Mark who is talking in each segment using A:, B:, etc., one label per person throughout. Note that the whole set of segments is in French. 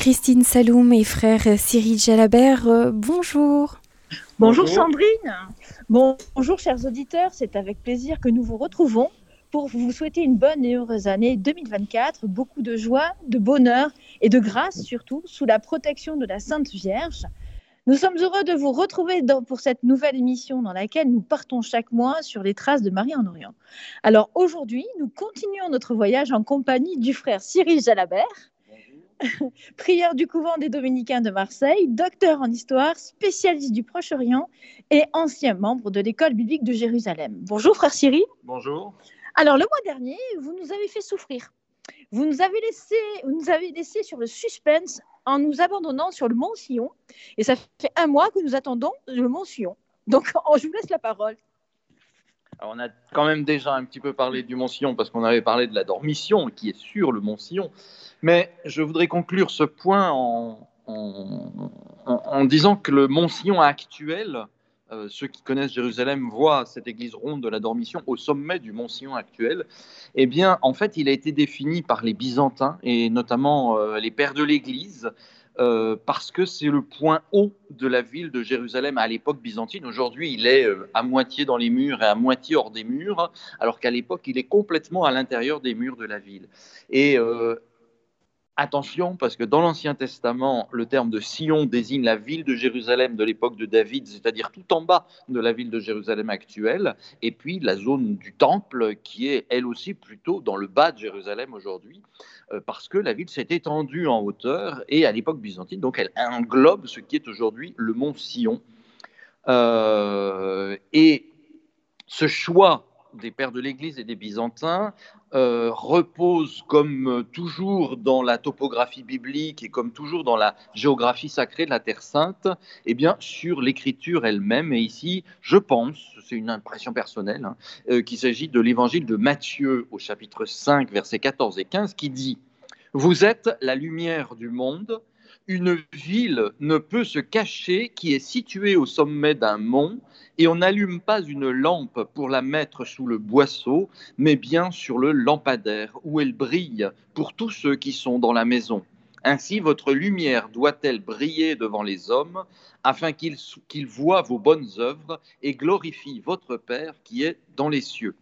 A: Christine Saloum et frère Cyril Jalabert. Euh, bonjour.
B: Bonjour Sandrine. bonjour chers auditeurs, c'est avec plaisir que nous vous retrouvons pour vous souhaiter une bonne et heureuse année 2024, beaucoup de joie, de bonheur et de grâce surtout sous la protection de la Sainte Vierge. Nous sommes heureux de vous retrouver pour cette nouvelle émission dans laquelle nous partons chaque mois sur les traces de Marie en Orient. Alors aujourd'hui, nous continuons notre voyage en compagnie du frère Cyril Jalabert, prieur du couvent des Dominicains de Marseille, docteur en histoire, spécialiste du Proche-Orient et ancien membre de l'école biblique de Jérusalem. Bonjour frère Cyril.
C: Bonjour.
B: Alors le mois dernier, vous nous avez fait souffrir. Vous nous avez laissé, vous nous avez laissé sur le suspense en nous abandonnant sur le mont Sion. Et ça fait un mois que nous attendons le mont Sion. Donc, je vous laisse la parole.
C: On a quand même déjà un petit peu parlé du mont Sion parce qu'on avait parlé de la dormition qui est sur le mont Sion. Mais je voudrais conclure ce point en, disant que le mont Sion actuel euh, ceux qui connaissent Jérusalem voient cette église ronde de la Dormition au sommet du mont Sion actuel. Eh bien, en fait, il a été défini par les Byzantins et notamment euh, les pères de l'Église. Euh, parce que c'est le point haut de la ville de Jérusalem à l'époque byzantine. Aujourd'hui, il est à moitié dans les murs et à moitié hors des murs, alors qu'à l'époque, il est complètement à l'intérieur des murs de la ville. Et Attention, parce que dans l'Ancien Testament, le terme de Sion désigne la ville de Jérusalem de l'époque de David, c'est-à-dire tout en bas de la ville de Jérusalem actuelle, et puis la zone du temple qui est elle aussi plutôt dans le bas de Jérusalem aujourd'hui, euh, parce que la ville s'est étendue en hauteur, et à l'époque byzantine, donc elle englobe ce qui est aujourd'hui le mont Sion. Euh, et ce choix des pères de l'Église et des Byzantins euh, repose comme toujours dans la topographie biblique et comme toujours dans la géographie sacrée de la Terre Sainte, eh bien sur l'écriture elle-même. Et ici, je pense, c'est une impression personnelle, hein, euh, qu'il s'agit de l'évangile de Matthieu au chapitre 5, versets 14 et 15, qui dit Vous êtes la lumière du monde. Une ville ne peut se cacher qui est située au sommet d'un mont et on n'allume pas une lampe pour la mettre sous le boisseau, mais bien sur le lampadaire, où elle brille pour tous ceux qui sont dans la maison. Ainsi, votre lumière doit-elle briller devant les hommes, afin qu'ils voient vos bonnes œuvres et glorifient votre Père qui est dans les cieux.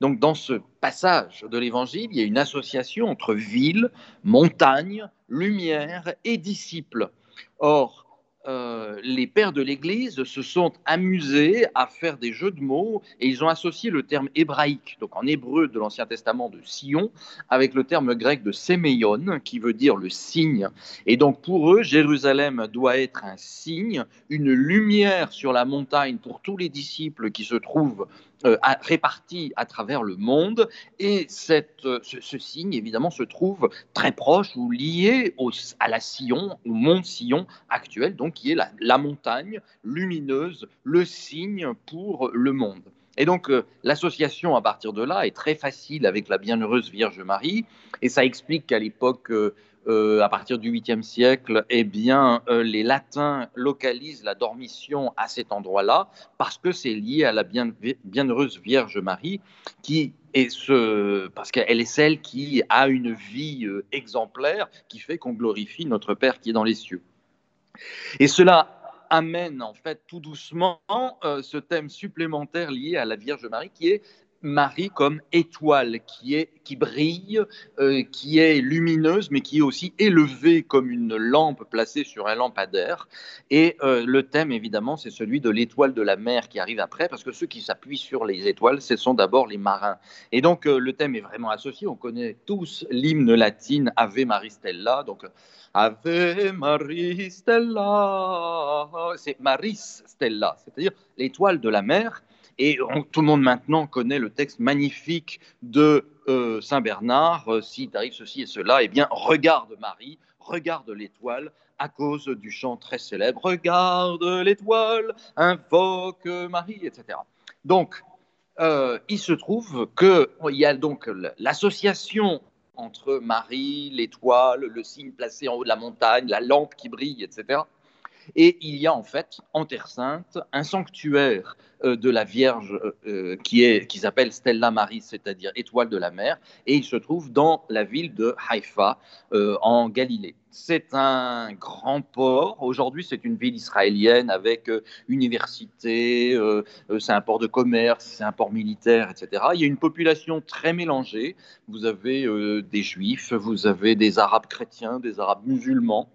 C: Donc, dans ce passage de l'Évangile, il y a une association entre ville, montagne, lumière et disciples. Or, euh, les pères de l'Église se sont amusés à faire des jeux de mots et ils ont associé le terme hébraïque, donc en hébreu de l'Ancien Testament de Sion, avec le terme grec de séméion, qui veut dire le signe. Et donc pour eux, Jérusalem doit être un signe, une lumière sur la montagne pour tous les disciples qui se trouvent euh, répartis à travers le monde. Et cette, euh, ce, signe, évidemment, se trouve très proche ou lié au, à la Sion, au mont Sion actuel, donc qui est la, la montagne lumineuse, le signe pour le monde. Et donc, euh, l'association à partir de là est très facile avec la bienheureuse Vierge Marie, et ça explique qu'à l'époque euh, à partir du 8e siècle, eh euh, les Latins localisent la dormition à cet endroit-là parce que c'est lié à la bienheureuse Vierge Marie, qui est ce, parce qu'elle est celle qui a une vie euh, exemplaire, qui fait qu'on glorifie notre Père qui est dans les cieux. Et cela amène en fait tout doucement ce thème supplémentaire lié à la Vierge Marie qui est Marie comme étoile qui, est, qui brille, euh, qui est lumineuse, mais qui est aussi élevée comme une lampe placée sur un lampadaire. Et euh, le thème, évidemment, c'est celui de l'étoile de la mer qui arrive après, parce que ceux qui s'appuient sur les étoiles, ce sont d'abord les marins. Et donc, euh, le thème est vraiment associé. On connaît tous l'hymne latine Ave Maris Stella. Donc, Ave Maris Stella, c'est Maris Stella, c'est-à-dire l'étoile de la mer. Et tout le monde maintenant connaît le texte magnifique de euh, Saint Bernard. Euh, si t'arrive ceci et cela, eh bien, regarde Marie, regarde l'étoile, à cause du chant très célèbre Regarde l'étoile, invoque Marie, etc. Donc, euh, il se trouve qu'il y a donc l'association entre Marie, l'étoile, le signe placé en haut de la montagne, la lampe qui brille, etc. Et il y a en fait en Terre Sainte un sanctuaire euh, de la Vierge euh, qui est qu'ils appellent Stella Maris, c'est-à-dire étoile de la mer, et il se trouve dans la ville de Haïfa euh, en Galilée. C'est un grand port. Aujourd'hui, c'est une ville israélienne avec université, c'est un port de commerce, c'est un port militaire, etc. Il y a une population très mélangée. Vous avez des juifs, vous avez des arabes chrétiens, des arabes musulmans.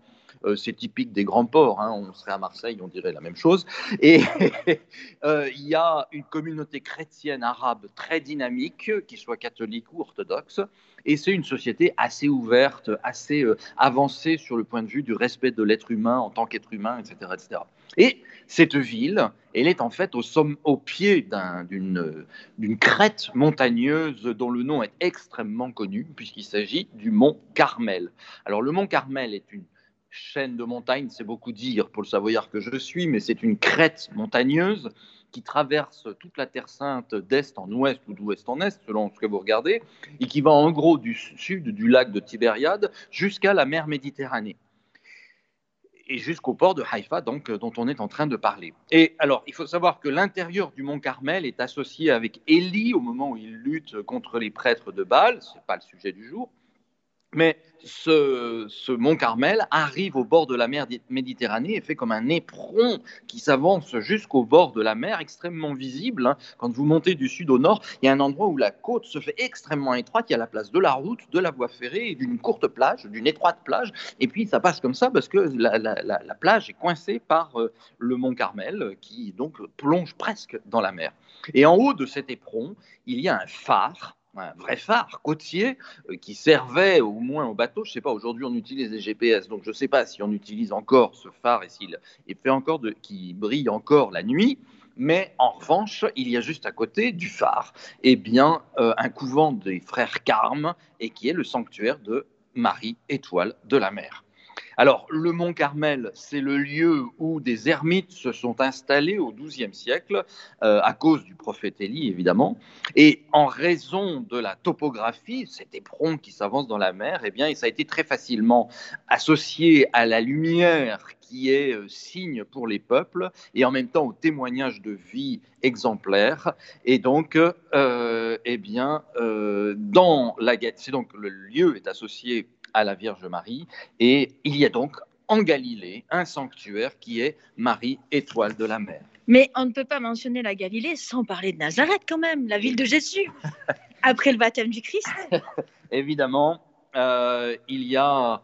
C: Euh, c'est typique des grands ports. Hein. On serait à Marseille, on dirait la même chose. Et euh, il y a une communauté chrétienne arabe très dynamique, qui soit catholique ou orthodoxe. Et c'est une société assez ouverte, assez euh, avancée sur le point de vue du respect de l'être humain en tant qu'être humain, etc., etc. Et cette ville, elle est en fait au, au pied d'une crête montagneuse dont le nom est extrêmement connu, puisqu'il s'agit du mont Carmel. Alors le mont Carmel est une chaîne de montagnes, c'est beaucoup dire pour le savoyard que je suis, mais c'est une crête montagneuse qui traverse toute la Terre Sainte d'est en ouest ou d'ouest en est, selon ce que vous regardez, et qui va en gros du sud du lac de Tibériade jusqu'à la mer Méditerranée. Et jusqu'au port de Haïfa, donc, dont on est en train de parler. Et alors, il faut savoir que l'intérieur du mont Carmel est associé avec Élie au moment où il lutte contre les prêtres de Baal, ce n'est pas le sujet du jour, mais ce, mont Carmel arrive au bord de la mer Méditerranée et fait comme un éperon qui s'avance jusqu'au bord de la mer, extrêmement visible. Hein. Quand vous montez du sud au nord, il y a un endroit où la côte se fait extrêmement étroite. Il y a la place de la route, de la voie ferrée et d'une courte plage, d'une étroite plage. Et puis ça passe comme ça parce que la, plage est coincée par euh, le mont Carmel qui donc plonge presque dans la mer. Et en haut de cet éperon, il y a un phare un vrai phare côtier euh, qui servait au moins au bateau. Je ne sais pas, aujourd'hui on utilise des GPS, donc je ne sais pas si on utilise encore ce phare et s'il fait encore de, qui brille encore la nuit. Mais en revanche, il y a juste à côté du phare, eh bien, euh, un couvent des frères Carmes et qui est le sanctuaire de Marie Étoile de la Mer. Alors, le mont Carmel, c'est le lieu où des ermites se sont installés au XIIe siècle, euh, à cause du prophète Élie, évidemment. Et en raison de la topographie, cet éperon qui s'avance dans la mer, eh bien, ça a été très facilement associé à la lumière qui est euh, signe pour les peuples et en même temps au témoignage de vie exemplaire. Et donc, euh, eh bien, dans la c'est donc le lieu est associé à la Vierge Marie. Et il y a donc en Galilée un sanctuaire qui est Marie, étoile de la mer.
B: Mais on ne peut pas mentionner la Galilée sans parler de Nazareth quand même, la ville de Jésus, après le baptême du Christ.
C: Évidemment, euh, il y a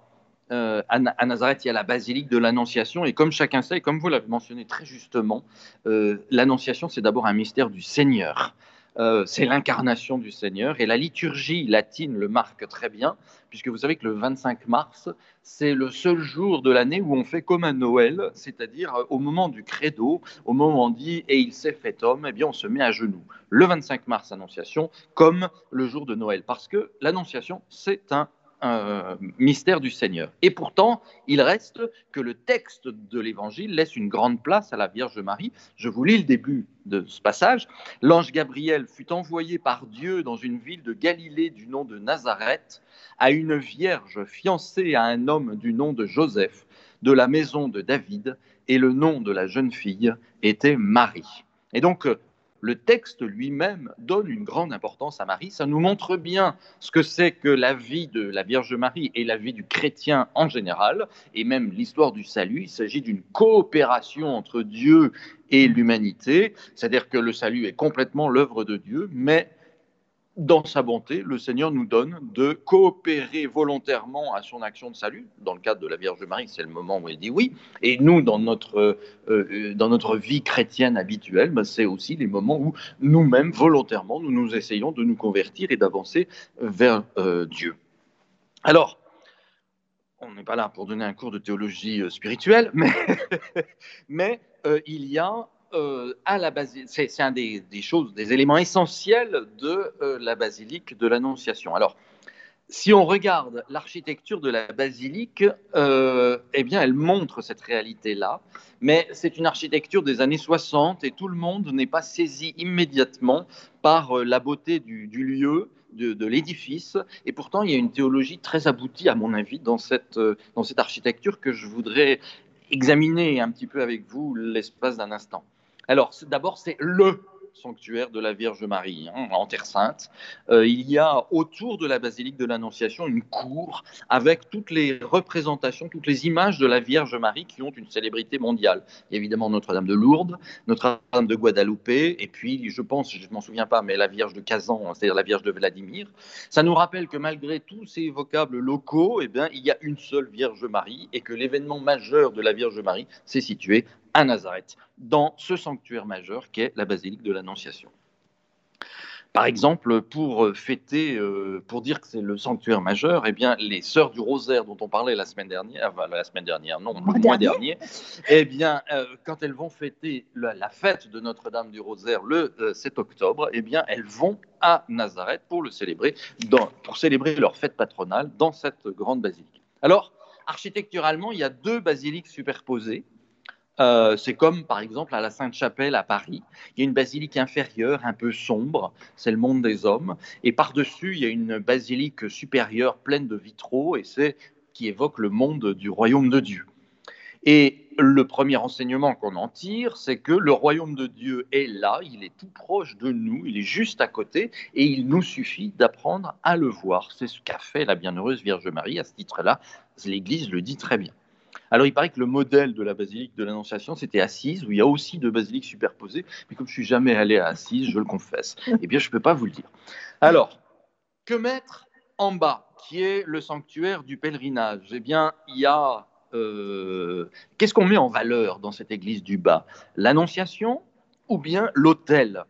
C: euh, à, Nazareth, il y a la basilique de l'Annonciation, et comme chacun sait, et comme vous l'avez mentionné très justement, euh, l'Annonciation, c'est d'abord un mystère du Seigneur. Euh, c'est l'incarnation du Seigneur. Et la liturgie latine le marque très bien, puisque vous savez que le 25 mars, c'est le seul jour de l'année où on fait comme un Noël, c'est-à-dire euh, au moment du credo, au moment dit et il s'est fait homme, eh bien on se met à genoux. Le 25 mars, Annonciation, comme le jour de Noël, parce que l'Annonciation, c'est un un mystère du Seigneur. Et pourtant, il reste que le texte de l'Évangile laisse une grande place à la Vierge Marie. Je vous lis le début de ce passage. L'ange Gabriel fut envoyé par Dieu dans une ville de Galilée du nom de Nazareth à une vierge fiancée à un homme du nom de Joseph de la maison de David, et le nom de la jeune fille était Marie. Et donc, le texte lui-même donne une grande importance à Marie. Ça nous montre bien ce que c'est que la vie de la Vierge Marie et la vie du chrétien en général, et même l'histoire du salut. Il s'agit d'une coopération entre Dieu et l'humanité, c'est-à-dire que le salut est complètement l'œuvre de Dieu, mais dans sa bonté, le Seigneur nous donne de coopérer volontairement à son action de salut. Dans le cadre de la Vierge Marie, c'est le moment où elle dit oui. Et nous, dans notre, euh, euh, dans notre vie chrétienne habituelle, ben, c'est aussi les moments où nous-mêmes, volontairement, nous nous essayons de nous convertir et d'avancer vers euh, Dieu. Alors, on n'est pas là pour donner un cours de théologie spirituelle, mais, mais il y a euh, à la basilique, c'est un des, choses, des éléments essentiels de euh, la basilique de l'Annonciation. Alors, si on regarde l'architecture de la basilique, euh, eh bien, elle montre cette réalité-là, mais c'est une architecture des années 60 et tout le monde n'est pas saisi immédiatement par la beauté du, lieu, de, l'édifice. Et pourtant, il y a une théologie très aboutie, à mon avis, dans cette, dans cette architecture que je voudrais examiner un petit peu avec vous l'espace d'un instant. Alors, d'abord, c'est le sanctuaire de la Vierge Marie, hein, en Terre Sainte. Euh, il y a autour de la basilique de l'Annonciation une cour avec toutes les représentations, toutes les images de la Vierge Marie qui ont une célébrité mondiale. Il y a évidemment Notre-Dame de Lourdes, Notre-Dame de Guadalupe, et puis, je pense, je ne m'en souviens pas, mais la Vierge de Kazan, c'est-à-dire la Vierge de Vladimir. Ça nous rappelle que malgré tous ces vocables locaux, eh bien, il y a une seule Vierge Marie et que l'événement majeur de la Vierge Marie s'est situé à Nazareth, dans ce sanctuaire majeur qu'est la basilique de l'Annonciation. Par exemple, pour fêter, euh, pour dire que c'est le sanctuaire majeur, eh bien, les sœurs du rosaire dont on parlait la semaine dernière, enfin, la semaine dernière, non, le mois dernier, eh bien, euh, quand elles vont fêter la, fête de Notre-Dame du rosaire le 7 euh, octobre, eh bien, elles vont à Nazareth pour le célébrer, pour célébrer leur fête patronale dans cette grande basilique. Alors, architecturalement, il y a deux basiliques superposées euh, c'est comme par exemple à la Sainte-Chapelle à Paris. Il y a une basilique inférieure un peu sombre, c'est le monde des hommes. Et par-dessus, il y a une basilique supérieure pleine de vitraux et c'est qui évoque le monde du royaume de Dieu. Et le premier enseignement qu'on en tire, c'est que le royaume de Dieu est là, il est tout proche de nous, il est juste à côté, et il nous suffit d'apprendre à le voir. C'est ce qu'a fait la bienheureuse Vierge Marie. À ce titre-là, l'Église le dit très bien. Alors, il paraît que le modèle de la basilique de l'Annonciation, c'était Assise, où il y a aussi deux basiliques superposées. Mais comme je suis jamais allé à Assise, je le confesse, eh bien, je ne peux pas vous le dire. Alors, que mettre en bas, qui est le sanctuaire du pèlerinage? Eh bien, il y a. Euh, qu'est-ce qu'on met en valeur dans cette église du bas? L'Annonciation ou bien l'autel?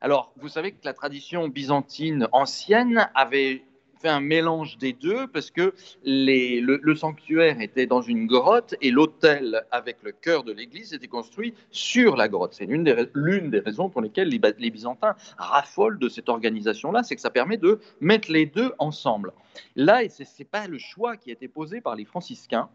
C: Alors, vous savez que la tradition byzantine ancienne avait fait un mélange des deux parce que le, sanctuaire était dans une grotte et l'autel avec le cœur de l'église était construit sur la grotte. C'est l'une des, raisons pour lesquelles les, les Byzantins raffolent de cette organisation-là, c'est que ça permet de mettre les deux ensemble. Là, ce n'est pas le choix qui a été posé par les franciscains.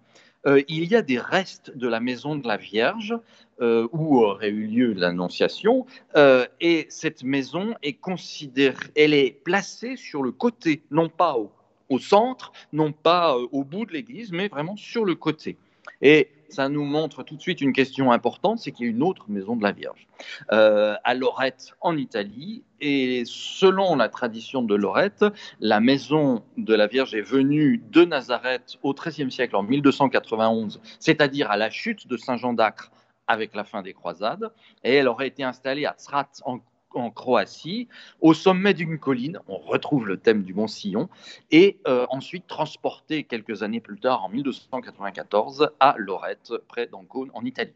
C: Euh, il y a des restes de la maison de la Vierge euh, où aurait eu lieu l'Annonciation, euh, et cette maison est considérée, elle est placée sur le côté, non pas au, au centre, non pas au bout de l'église, mais vraiment sur le côté. Et ça nous montre tout de suite une question importante, c'est qu'il y a une autre maison de la Vierge euh, à Lorette en Italie. Et selon la tradition de Lorette, la maison de la Vierge est venue de Nazareth au XIIIe siècle, en 1291, c'est-à-dire à la chute de Saint Jean d'Acre avec la fin des croisades, et elle aurait été installée à Tsrat en en Croatie, au sommet d'une colline, on retrouve le thème du Mont Sillon, et euh, ensuite transporté quelques années plus tard, en 1294, à Lorette, près d'Ancône, en Italie.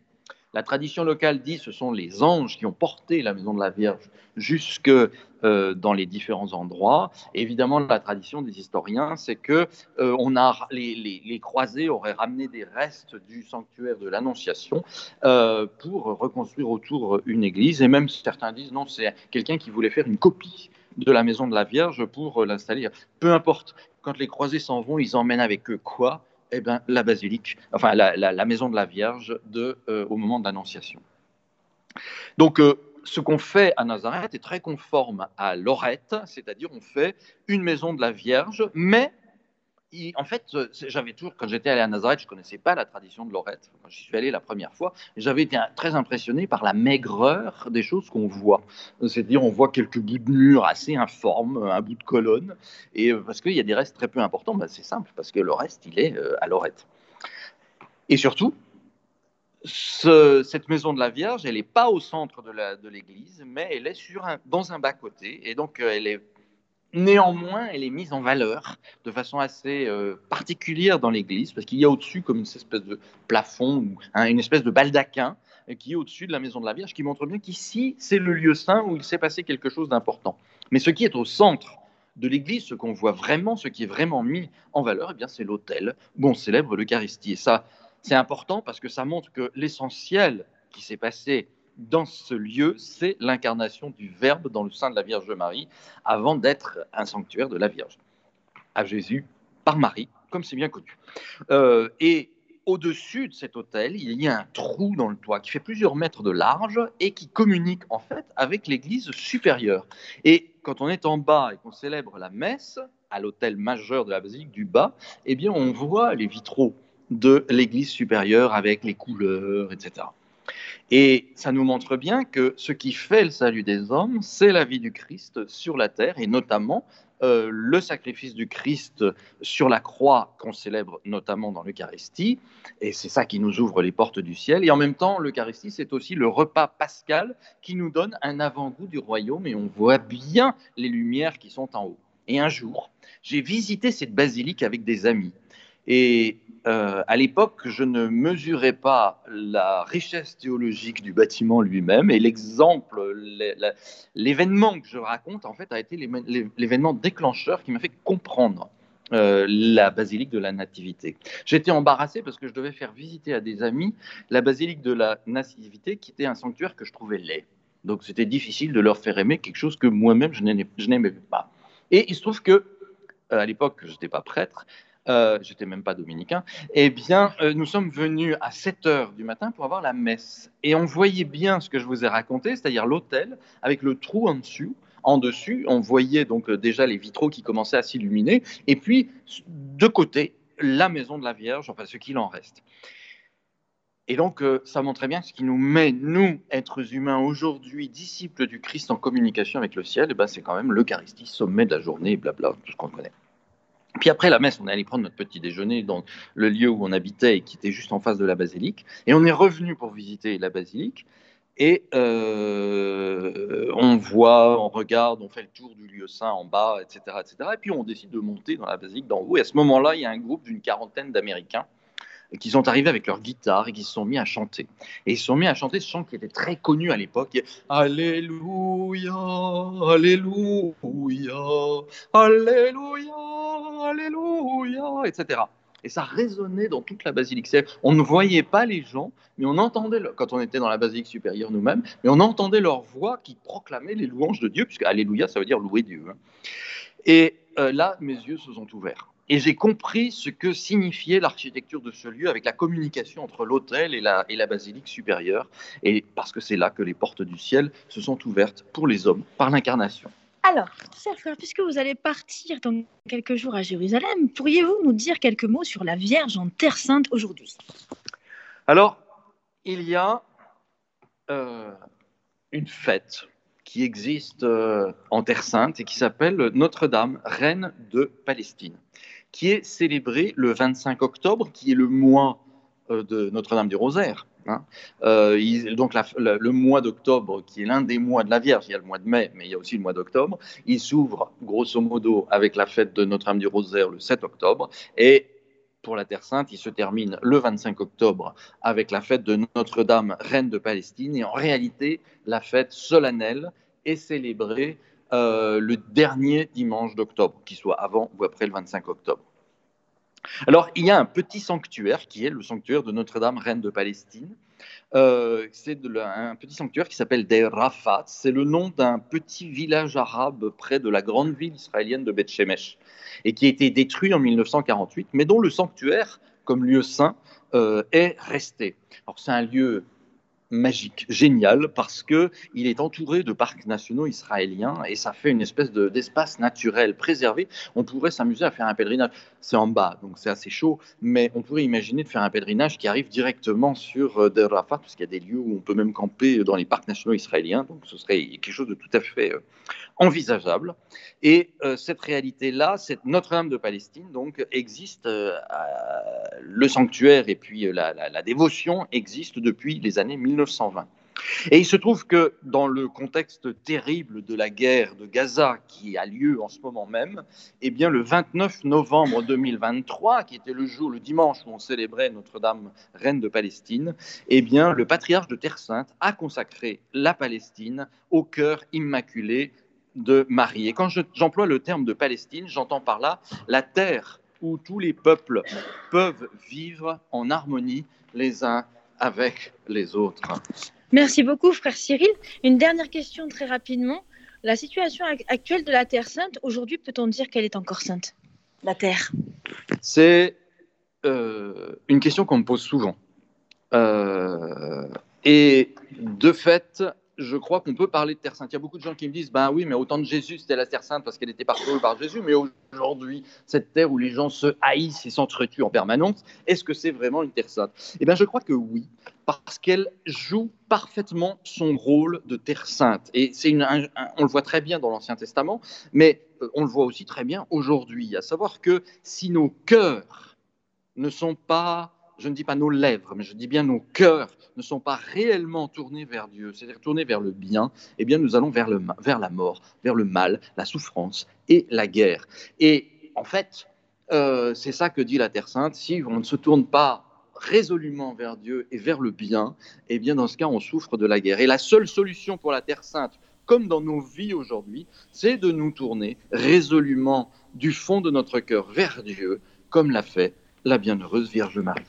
C: La tradition locale dit que ce sont les anges qui ont porté la maison de la Vierge jusque euh, dans les différents endroits. évidemment, la tradition des historiens, c'est que euh, les, croisés auraient ramené des restes du sanctuaire de l'Annonciation euh, pour reconstruire autour une église. Et même certains disent non, c'est quelqu'un qui voulait faire une copie de la maison de la Vierge pour l'installer. Peu importe, quand les croisés s'en vont, ils emmènent avec eux quoi? Eh ben, la basilique, enfin la, maison de la Vierge euh, au moment de l'Annonciation. Donc, euh, ce qu'on fait à Nazareth est très conforme à Lorette, c'est-à-dire on fait une maison de la Vierge, mais en fait, euh, j'avais toujours, quand j'étais allé à Nazareth, je ne connaissais pas la tradition de Lorette. Quand je suis allé la première fois, j'avais été très impressionné par la maigreur des choses qu'on voit. C'est-à-dire, on voit quelques bouts de mur assez informes, un bout de colonne, et euh, parce qu'il y a des restes très peu importants, ben, c'est simple, parce que le reste, il est euh, à Lorette. Et surtout, cette maison de la Vierge, elle n'est pas au centre de l'église, mais elle est sur dans un bas-côté, et donc elle est Néanmoins, elle est mise en valeur de façon assez euh, particulière dans l'église, parce qu'il y a au-dessus comme une espèce de plafond, ou une espèce de baldaquin euh, qui est au-dessus de la maison de la Vierge, qui montre bien qu'ici, c'est le lieu saint où il s'est passé quelque chose d'important. Mais ce qui est au centre de l'église, ce qu'on voit vraiment, ce qui est vraiment mis en valeur, eh c'est l'autel où on célèbre l'Eucharistie. Et ça, c'est important parce que ça montre que l'essentiel qui s'est passé dans ce lieu, c'est l'incarnation du Verbe dans le sein de la Vierge Marie, avant d'être un sanctuaire de la Vierge, à Jésus par Marie, comme c'est bien connu. Euh, et au-dessus de cet hôtel, il y a un trou dans le toit qui fait plusieurs mètres de large et qui communique en fait avec l'église supérieure. Et quand on est en bas et qu'on célèbre la messe à l'hôtel majeur de la basilique du bas, eh bien on voit les vitraux de l'Église supérieure avec les couleurs, etc. Et ça nous montre bien que ce qui fait le salut des hommes, c'est la vie du Christ sur la terre, et notamment euh, le sacrifice du Christ sur la croix qu'on célèbre notamment dans l'Eucharistie, et c'est ça qui nous ouvre les portes du ciel. Et en même temps, l'Eucharistie, c'est aussi le repas pascal qui nous donne un avant-goût du royaume, et on voit bien les lumières qui sont en haut. Et un jour, j'ai visité cette basilique avec des amis. Et euh, à l'époque, je ne mesurais pas la richesse théologique du bâtiment lui-même. Et l'exemple, l'événement que je raconte, en fait, a été l'événement déclencheur qui m'a fait comprendre euh, la basilique de la Nativité. J'étais embarrassé parce que je devais faire visiter à des amis la basilique de la Nativité, qui était un sanctuaire que je trouvais laid. Donc c'était difficile de leur faire aimer quelque chose que moi-même je n'aimais pas. Et il se trouve que, euh, à l'époque, je n'étais pas prêtre, euh, j'étais même pas dominicain, eh bien, euh, nous sommes venus à 7 heures du matin pour avoir la messe. Et on voyait bien ce que je vous ai raconté, c'est-à-dire l'autel avec le trou en dessous. En dessus, on voyait donc euh, déjà les vitraux qui commençaient à s'illuminer. Et puis, de côté, la maison de la Vierge, enfin ce qu'il en reste. Et donc, ça montrait bien ce qui nous met, nous, êtres humains, aujourd'hui, disciples du Christ en communication avec le ciel, eh ben, c'est quand même l'Eucharistie, sommet de la journée, blabla, tout ce qu'on connaît. Puis après la messe, on est allé prendre notre petit déjeuner dans le lieu où on habitait et qui était juste en face de la basilique. Et on est revenu pour visiter la basilique. Et euh, on voit, on regarde, on fait le tour du lieu saint en bas, etc., etc. Et puis on décide de monter dans la basilique d'en haut. Et à ce moment-là, il y a un groupe d'une quarantaine d'Américains qui sont arrivés avec leur guitare et qui se sont mis à chanter. Et ils se sont mis à chanter ce chant qui était très connu à l'époque. Alléluia, Alléluia, Alléluia, Alléluia, etc. Et ça résonnait dans toute la basilique. On ne voyait pas les gens, mais on entendait, quand on était dans la basilique supérieure nous-mêmes, mais on entendait leur voix qui proclamait les louanges de Dieu, puisque Alléluia, ça veut dire louer Dieu. Hein. Et euh, là, mes yeux se sont ouverts. Et j'ai compris ce que signifiait l'architecture de ce lieu avec la communication entre l'autel et la, et la basilique supérieure, et parce que c'est là que les portes du ciel se sont ouvertes pour les hommes par l'incarnation.
B: Alors, cher frère, puisque vous allez partir dans quelques jours à Jérusalem, pourriez-vous nous dire quelques mots sur la Vierge en Terre Sainte aujourd'hui?
C: Alors, il y a euh, une fête qui existe euh, en Terre Sainte et qui s'appelle Notre-Dame, Reine de Palestine qui est célébré le 25 octobre, qui est le mois euh, de Notre-Dame du Rosaire. Hein. Euh, donc le mois d'octobre, qui est l'un des mois de la Vierge, il y a le mois de mai, mais il y a aussi le mois d'octobre, il s'ouvre grosso modo avec la fête de Notre-Dame du Rosaire le 7 octobre, et pour la Terre Sainte, il se termine le 25 octobre avec la fête de Notre-Dame, Reine de Palestine, et en réalité, la fête solennelle est célébrée euh, le dernier dimanche d'octobre, qu'il soit avant ou après le 25 octobre. Alors, il y a un petit sanctuaire qui est le sanctuaire de Notre-Dame, reine de Palestine. Euh, c'est un petit sanctuaire qui s'appelle Deir Rafat. C'est le nom d'un petit village arabe près de la grande ville israélienne de Beth Shemesh et qui a été détruit en 1948, mais dont le sanctuaire, comme lieu saint, euh, est resté. Alors, c'est un lieu magique, génial, parce que il est entouré de parcs nationaux israéliens et ça fait une espèce d'espace naturel préservé. On pourrait s'amuser à faire un pèlerinage. C'est en bas, donc c'est assez chaud, mais on pourrait imaginer de faire un pèlerinage qui arrive directement sur euh, Der Rafat, parce qu'il y a des lieux où on peut même camper dans les parcs nationaux israéliens, donc ce serait quelque chose de tout à fait euh, envisageable. Et euh, cette réalité-là, cette Notre-Dame de Palestine, donc, existe, le sanctuaire et puis la, dévotion existent depuis les années 1900. 1920. Et il se trouve que dans le contexte terrible de la guerre de Gaza qui a lieu en ce moment même, eh bien le 29 novembre 2023, qui était le jour, le dimanche où on célébrait Notre-Dame, reine de Palestine, eh bien le patriarche de Terre Sainte a consacré la Palestine au cœur immaculé de Marie. Et quand j'emploie le terme de Palestine, j'entends par là la terre où tous les peuples peuvent vivre en harmonie les uns avec les autres.
B: Merci beaucoup, frère Cyril. Une dernière question très rapidement. La situation actuelle de la Terre sainte, aujourd'hui, peut-on dire qu'elle est encore sainte? La Terre
C: C'est euh, une question qu'on me pose souvent. Euh, et de fait, je crois qu'on peut parler de Terre Sainte. Il y a beaucoup de gens qui me disent, ben oui, mais autant de Jésus, c'était la Terre Sainte parce qu'elle était parcourue par Jésus, mais aujourd'hui, cette terre où les gens se haïssent et s'entretuent en permanence, est-ce que c'est vraiment une Terre Sainte? Eh bien, je crois que oui, parce qu'elle joue parfaitement son rôle de Terre Sainte. Et c'est une, on le voit très bien dans l'Ancien Testament, mais euh, on le voit aussi très bien aujourd'hui, à savoir que si nos cœurs ne sont pas je ne dis pas nos lèvres, mais je dis bien nos cœurs ne sont pas réellement tournés vers Dieu, c'est-à-dire tournés vers le bien, eh bien nous allons vers, le, vers la mort, vers le mal, la souffrance et la guerre. Et en fait, euh, c'est ça que dit la Terre Sainte, si on ne se tourne pas résolument vers Dieu et vers le bien, eh bien dans ce cas on souffre de la guerre. Et la seule solution pour la Terre Sainte, comme dans nos vies aujourd'hui, c'est de nous tourner résolument du fond de notre cœur vers Dieu, comme l'a fait la bienheureuse Vierge Marie.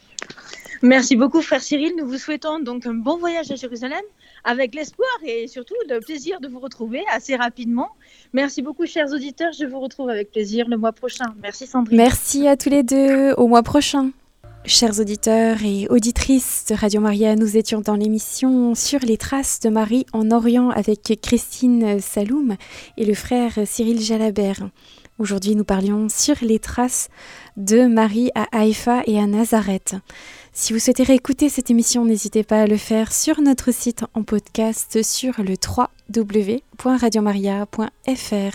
B: Merci beaucoup, frère Cyril. Nous vous souhaitons donc un bon voyage à Jérusalem avec l'espoir et surtout le plaisir de vous retrouver assez rapidement. Merci beaucoup, chers auditeurs. Je vous retrouve avec plaisir le mois prochain. Merci, Sandrine.
A: Merci à tous les deux. Au mois prochain. Chers auditeurs et auditrices de Radio Maria, nous étions dans l'émission Sur les traces de Marie en Orient avec Christine Saloum et le frère Cyril Jalabert. Aujourd'hui, nous parlions sur les traces de Marie à Haïfa et à Nazareth. Si vous souhaitez réécouter cette émission, n'hésitez pas à le faire sur notre site en podcast sur le www.radiomaria.fr.